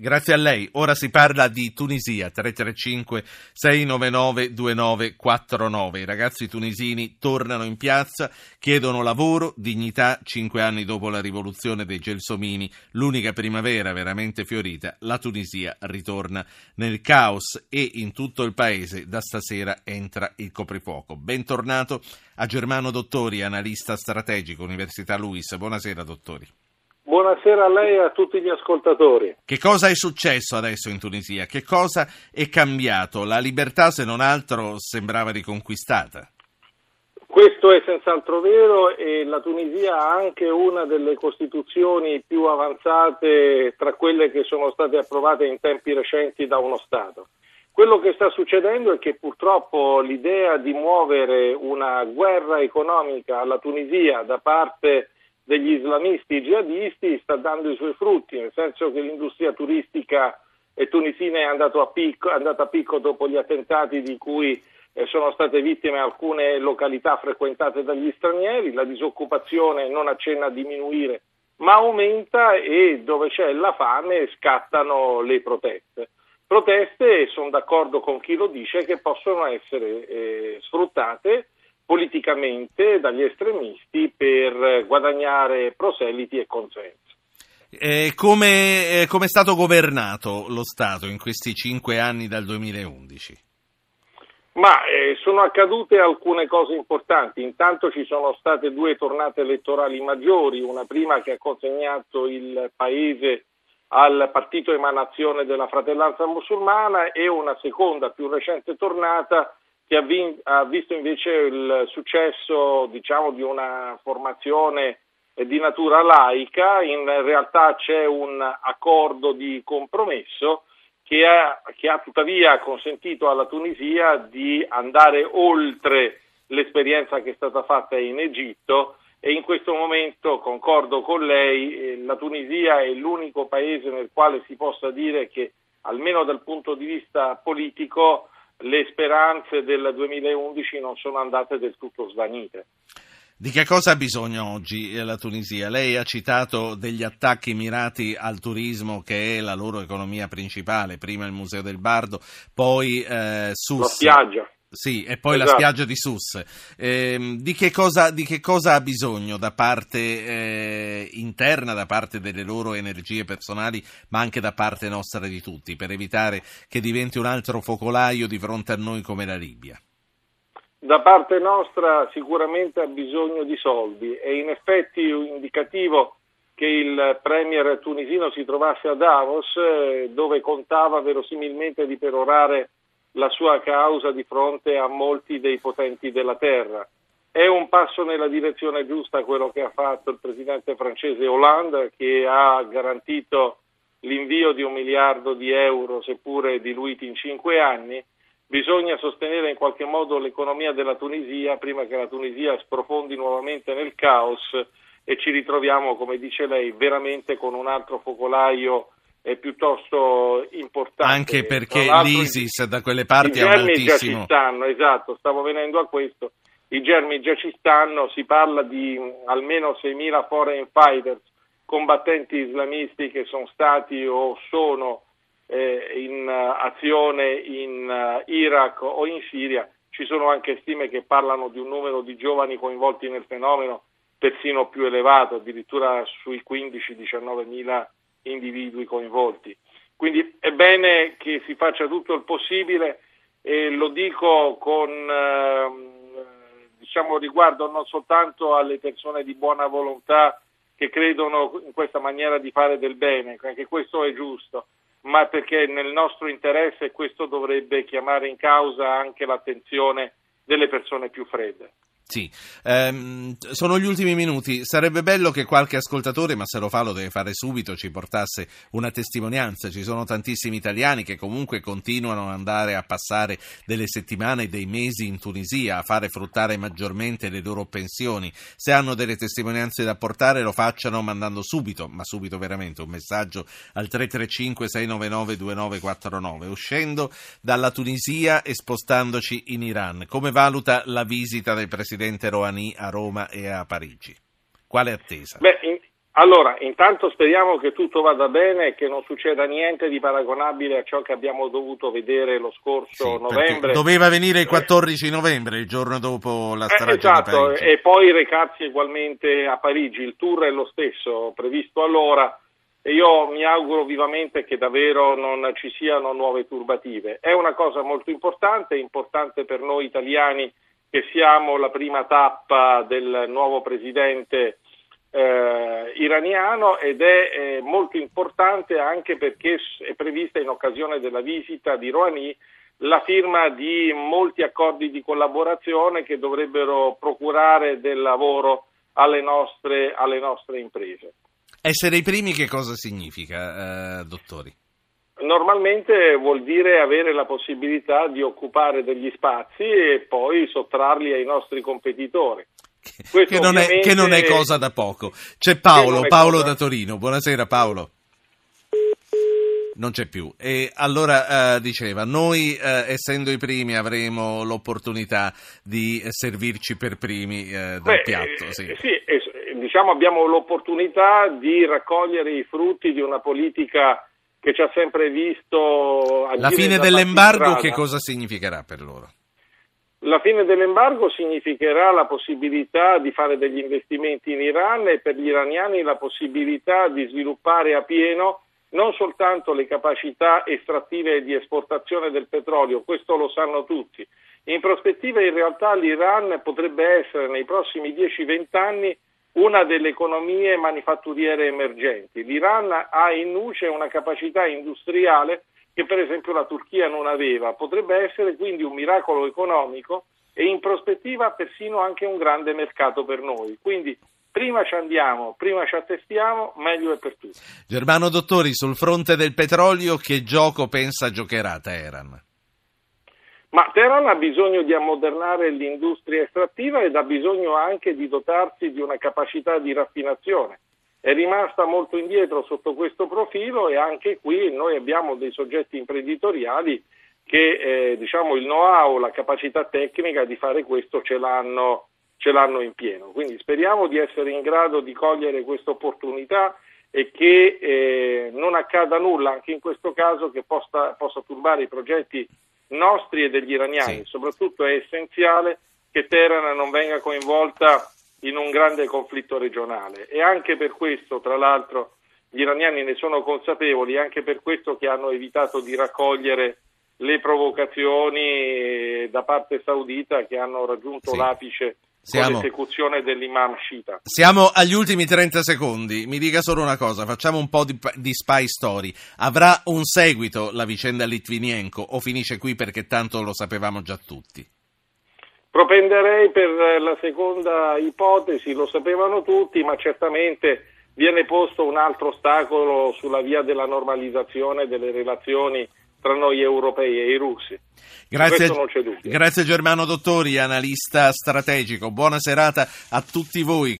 Grazie a lei. Ora si parla di Tunisia, 335 699 2949. I ragazzi tunisini tornano in piazza, chiedono lavoro, dignità, cinque anni dopo la rivoluzione dei Gelsomini, l'unica primavera veramente fiorita, la Tunisia ritorna nel caos e in tutto il paese da stasera entra il coprifuoco. Bentornato a Germano Dottori, analista strategico, Università Luis. Buonasera dottori. Buonasera a lei e a tutti gli ascoltatori. Che cosa è successo adesso in Tunisia? Che cosa è cambiato? La libertà, se non altro, sembrava riconquistata. Questo è senz'altro vero e la Tunisia ha anche una delle costituzioni più avanzate tra quelle che sono state approvate in tempi recenti da uno Stato. Quello che sta succedendo è che purtroppo l'idea di muovere una guerra economica alla Tunisia da parte degli islamisti jihadisti sta dando i suoi frutti, nel senso che l'industria turistica tunisina è, a picco, andata a picco dopo gli attentati di cui eh, sono state vittime alcune località frequentate dagli stranieri, la disoccupazione non accenna a diminuire ma aumenta e dove c'è la fame scattano le proteste. Proteste, sono d'accordo con chi lo dice, che possono essere eh, sfruttate politicamente dagli estremisti per guadagnare proseliti e consenso. Eh, come, eh, come, è stato governato lo Stato in questi cinque anni dal 2011? Ma eh, sono accadute alcune cose importanti. Intanto ci sono state due tornate elettorali maggiori, una prima che ha consegnato il paese al partito emanazione della fratellanza musulmana e una seconda più recente tornata che ha, vin- ha visto invece il successo diciamo, di una formazione di natura laica, in realtà c'è un accordo di compromesso che ha, che ha, tuttavia consentito alla Tunisia di andare oltre l'esperienza che è stata fatta in Egitto e in questo momento concordo con lei, eh, la Tunisia è l'unico paese nel quale si possa dire che almeno dal punto di vista politico le speranze del 2011 non sono andate del tutto svanite. Di che cosa ha bisogno oggi la Tunisia? Lei ha citato degli attacchi mirati al turismo che è la loro economia principale, prima il Museo del Bardo, poi eh, Sus. La spiaggia. Sì, e poi esatto. la spiaggia di Sus. Eh, di, che cosa, di, che cosa, ha bisogno da parte eh, interna, da parte delle loro energie personali, ma anche da parte nostra di tutti, per evitare che diventi un altro focolaio di fronte a noi come la Libia? Da parte nostra sicuramente ha bisogno di soldi. È in effetti indicativo che il premier tunisino si trovasse a Davos, eh, dove contava verosimilmente di perorare la sua causa di fronte a molti dei potenti della terra. È un passo nella direzione giusta quello che ha fatto il presidente francese Hollande, che ha garantito l'invio di un miliardo di euro, seppure diluiti in cinque anni. Bisogna sostenere in qualche modo l'economia della Tunisia prima che la Tunisia sprofondi nuovamente nel caos e ci ritroviamo, come dice lei, veramente con un altro focolaio è piuttosto importante. Anche perché l'ISIS da quelle parti ha un già ci stanno, esatto, stavo venendo a questo. I germi già ci stanno, si parla di almeno 6.000 foreign fighters, combattenti islamisti che sono stati o sono eh, in azione in uh, Iraq o in Siria. Ci sono anche stime che parlano di un numero di giovani coinvolti nel fenomeno persino più elevato, addirittura sui 15-19 mila individui coinvolti. Quindi è bene che si faccia tutto il possibile e lo dico con eh, diciamo, riguardo non soltanto alle persone di buona volontà che credono in questa maniera di fare del bene, anche questo è giusto, ma perché nel nostro interesse questo dovrebbe chiamare in causa anche l'attenzione delle persone più fredde. Sì, ehm, sono gli ultimi minuti. Sarebbe bello che qualche ascoltatore, ma se lo fa lo deve fare subito, ci portasse una testimonianza. Ci sono tantissimi italiani che comunque continuano ad andare a passare delle settimane e dei mesi in Tunisia, a fare fruttare maggiormente le loro pensioni. Se hanno delle testimonianze da portare lo facciano mandando subito, ma subito veramente, un messaggio al 335 699 2949, uscendo dalla Tunisia e spostandoci in Iran. Come valuta la visita del Presidente? Presidente Rouhani a Roma e a Parigi? Quale attesa? Beh, in, Allora, intanto speriamo che tutto vada bene e che non succeda niente di paragonabile a ciò che abbiamo dovuto vedere lo scorso Sì, novembre. Doveva venire il 14 novembre, il giorno dopo la Eh, strage esatto, di Parigi. e poi recarsi ugualmente a Parigi. Il tour è lo stesso, previsto allora, e io mi auguro vivamente che davvero non ci siano nuove turbative. È una cosa molto importante, importante per noi italiani che siamo la prima tappa del nuovo presidente eh, iraniano ed è eh, molto importante anche perché è prevista in occasione della visita di Rouhani la firma di molti accordi di collaborazione che dovrebbero procurare del lavoro alle nostre, alle nostre imprese. Essere i primi che cosa significa, eh, dottori? Normalmente vuol dire avere la possibilità di occupare degli spazi e poi sottrarli ai nostri competitori. Questo Che non, è, che non è cosa da poco. C'è Che Paolo, Paolo da Torino. Buonasera Paolo. Non c'è più. E allora eh, diceva, noi eh, essendo i primi avremo l'opportunità di servirci per primi eh, dal Beh, piatto. eh, Sì. sì, eh, diciamo abbiamo l'opportunità di raccogliere i frutti di una politica che ci ha sempre visto La fine dell'embargo che cosa significherà per loro? La fine dell'embargo significherà la possibilità di fare degli investimenti in Iran e per gli iraniani la possibilità di sviluppare a pieno non soltanto le capacità estrattive e di esportazione del petrolio, questo lo sanno tutti. In prospettiva in realtà l'Iran potrebbe essere nei prossimi 10-20 anni una delle economie manifatturiere emergenti. L'Iran ha in nuce una capacità industriale che per esempio la Turchia non aveva. Potrebbe essere quindi un miracolo economico e in prospettiva persino anche un grande mercato per noi. Quindi prima ci andiamo, prima ci attestiamo, meglio è per tutti. Germano Dottori, sul fronte del petrolio, che gioco pensa giocherà Teheran? Ma Teheran ha bisogno di ammodernare l'industria estrattiva ed ha bisogno anche di dotarsi di una capacità di raffinazione. È rimasta molto indietro sotto questo profilo e anche qui noi abbiamo dei soggetti imprenditoriali che eh, diciamo il know-how, la capacità tecnica di fare questo ce l'hanno, ce l'hanno in pieno. Quindi speriamo di essere in grado di cogliere questa opportunità e che eh, non accada nulla anche in questo caso che possa, possa turbare i progetti nostri e degli iraniani. Sì. Soprattutto è essenziale che Teheran non venga coinvolta in un grande conflitto regionale e anche per questo, tra l'altro, gli iraniani ne sono consapevoli, anche per questo che hanno evitato di raccogliere le provocazioni eh, da parte saudita che hanno raggiunto Sì. l'apice Siamo- l'esecuzione dell'imam Shita. Siamo agli ultimi 30 secondi. Mi dica solo una cosa, facciamo un po' di, di spy story. Avrà un seguito la vicenda Litvinenko o finisce qui perché tanto lo sapevamo già tutti? Propenderei per eh, la seconda ipotesi, lo sapevano tutti, ma certamente viene posto un altro ostacolo sulla via della normalizzazione delle relazioni tra noi europei e i russi. Grazie, grazie Germano Dottori, analista strategico. Buona serata a tutti voi.